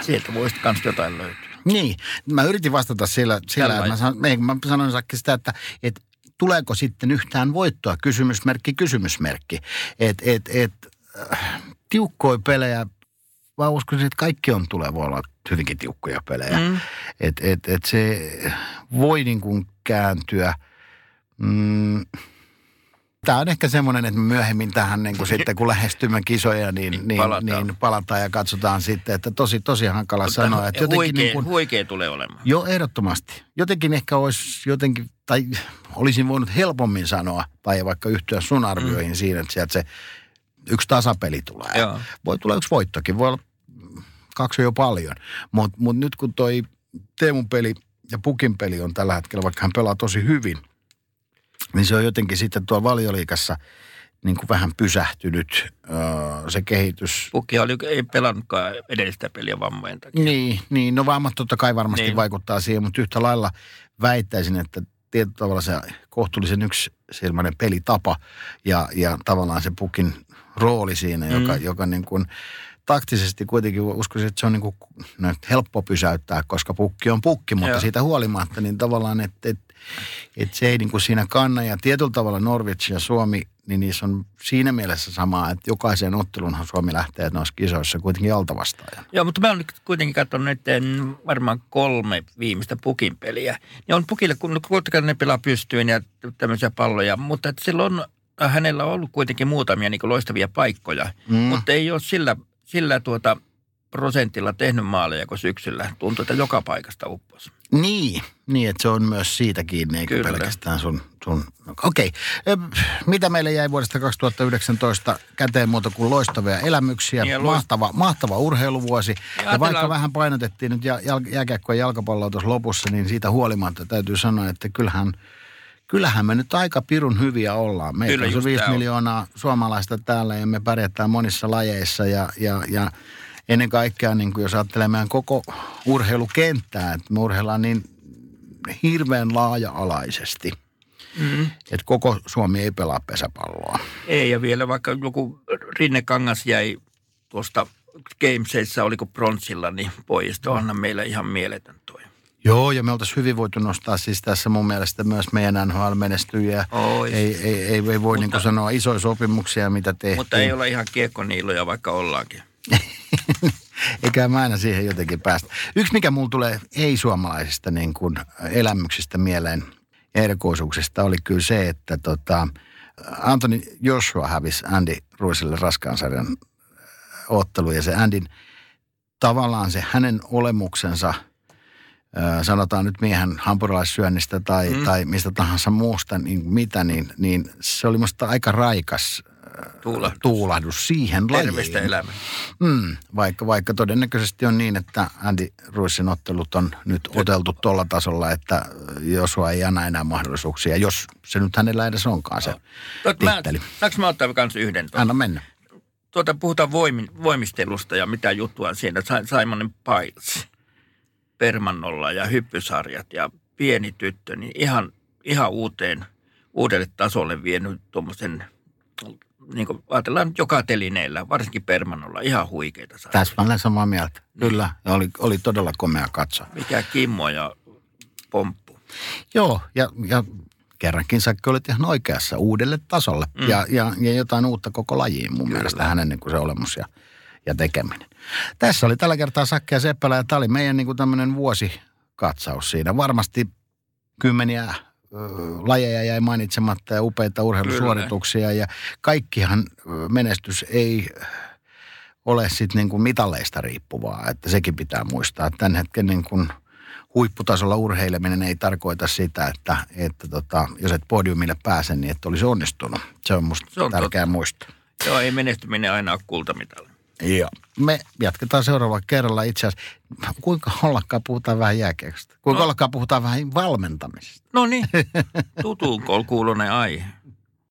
sieltä voisi kans jotain löytyä. Niin, mä yritin vastata sillä, sillä että mä, sanon, mä sanoin sitä, että, että tuleeko sitten yhtään voittoa, kysymysmerkki, kysymysmerkki. Että et, et, äh, tiukkoja pelejä, vaan uskoisin, että kaikki on tulee voi olla hyvinkin tiukkoja pelejä. Mm. Että et, et se voi niin kuin kääntyä. Mm, Tämä on ehkä semmoinen, että myöhemmin tähän niin kuin sitten kun lähestymme kisoja, niin, niin, niin, palataan. niin palataan ja katsotaan sitten, että tosi, tosi hankala Mutta sanoa. Että jotenkin huikea, niin kuin, huikea tulee olemaan. Joo, ehdottomasti. Jotenkin ehkä olisi jotenkin, tai olisin voinut helpommin sanoa, tai vaikka yhtyä sun arvioihin mm. siinä, että sieltä se yksi tasapeli tulee. Joo. Voi tulla yksi voittokin, voi olla kaksi jo paljon. Mutta mut nyt kun toi Teemun peli ja Pukin peli on tällä hetkellä, vaikka hän pelaa tosi hyvin – niin se on jotenkin sitten tuo valioliikassa niin kuin vähän pysähtynyt se kehitys. Pukki oli, ei pelannutkaan edellistä peliä vammojen takia. Niin, niin, no vammat totta kai varmasti niin. vaikuttaa siihen, mutta yhtä lailla väittäisin, että tietyllä tavalla se kohtuullisen yksisilmäinen pelitapa ja, ja tavallaan se pukin rooli siinä, mm. joka, joka niin kuin taktisesti kuitenkin uskoisin, että se on niin kuin, no, helppo pysäyttää, koska pukki on pukki, mutta Joo. siitä huolimatta niin tavallaan, että, että että se ei niin kuin siinä kanna. Ja tietyllä tavalla Norwich ja Suomi, niin niissä on siinä mielessä samaa, että jokaisen ottelunhan Suomi lähtee noissa kisoissa kuitenkin altavastaajan. Joo, mutta mä oon kuitenkin katsonut nyt varmaan kolme viimeistä pukin peliä. Ja on pukille, kun ne pelaa pystyyn ja tämmöisiä palloja, mutta että silloin hänellä on ollut kuitenkin muutamia niin loistavia paikkoja, mm. mutta ei ole sillä, sillä tuota prosentilla tehnyt maaleja kuin syksyllä. Tuntuu, että joka paikasta upposi. Niin, niin että se on myös siitä kiinni, eikä Kyllä. pelkästään sun... sun... Okei, okay. mitä meille jäi vuodesta 2019 käteen muuta kuin loistavia elämyksiä, niin mahtava, mahtava urheiluvuosi. Ja, ja vaikka vähän painotettiin nyt jääkiekkoa ja jalkapalloa tuossa lopussa, niin siitä huolimatta täytyy sanoa, että kyllähän, kyllähän me nyt aika pirun hyviä ollaan. Meillä on se 5 miljoonaa suomalaista täällä ja me pärjätään monissa lajeissa ja, ja, ja ennen kaikkea, niin kuin jos ajattelee meidän koko urheilukenttää, että me urheillaan niin hirveän laaja-alaisesti. Mm. Että koko Suomi ei pelaa pesäpalloa. Ei, ja vielä vaikka joku Rinne Kangas jäi tuosta Gamesissa, oliko bronssilla, niin pois. Onhan meillä ihan mieletön toi. Joo, ja me oltaisiin hyvin voitu nostaa siis tässä mun mielestä myös meidän NHL-menestyjiä. Ei, ei, ei, ei, voi mutta, niin sanoa isoja sopimuksia, mitä tehtiin. Mutta ei olla ihan kiekkoniiloja, vaikka ollaankin. Eikä mä aina siihen jotenkin päästä. Yksi, mikä mulla tulee ei-suomalaisista niin kuin elämyksistä mieleen erikoisuuksista, oli kyllä se, että tota, Anthony Joshua hävisi Andy Ruisille raskaan sarjan ottelu ja se Andin tavallaan se hänen olemuksensa sanotaan nyt miehen hampurilaissyönnistä tai, mm. tai mistä tahansa muusta, niin mitä, niin, niin se oli musta aika raikas Tuulahdus. tuulahdus siihen Terveistä lajiin. elämää. Mm, vaikka, vaikka todennäköisesti on niin, että Andy Ruissin ottelut on nyt oteltu tuolla tasolla, että Josua ei anna enää mahdollisuuksia, jos se nyt hänellä edes onkaan se mä, titteli. saanko mä ottaa kans yhden? Tuota, Anna mennä. tuota puhutaan voimin, voimistelusta ja mitä juttua on siinä. Sa- Simon Piles, Permannolla ja hyppysarjat ja pieni tyttö, niin ihan, ihan uuteen, uudelle tasolle vienyt tuommoisen, niin kuin ajatellaan joka telineellä, varsinkin Permannolla, ihan huikeita sarjoja. Täsmälleen samaa mieltä. Kyllä, ja oli, oli todella komea katsoa. Mikä Kimmo ja Pomppu. Joo, ja, ja kerrankin Sakki olet ihan oikeassa uudelle tasolle. Mm. Ja, ja, ja jotain uutta koko lajiin mun Kyllä. mielestä hänen niin kuin se olemus ja, ja tekeminen. Tässä oli tällä kertaa Sakki ja Seppälä ja tämä oli meidän niin kuin tämmöinen vuosikatsaus siinä. Varmasti kymmeniä lajeja jäi mainitsematta ja upeita urheilusuorituksia ja kaikkihan menestys ei ole sitten niin kuin mitalleista riippuvaa, että sekin pitää muistaa. Tämän hetken niin kuin huipputasolla urheileminen ei tarkoita sitä, että, että tota, jos et podiumille pääse, niin et olisi onnistunut. Se on musta Se on tärkeää muistaa. Joo, ei menestyminen aina ole kultamitali. Joo. Me jatketaan seuraavalla kerralla itse asiassa. Kuinka ollakaan puhutaan vähän jääkiekosta? Kuinka No. ollakaan puhutaan vähän valmentamisesta? No niin, tutun kuulunen aihe.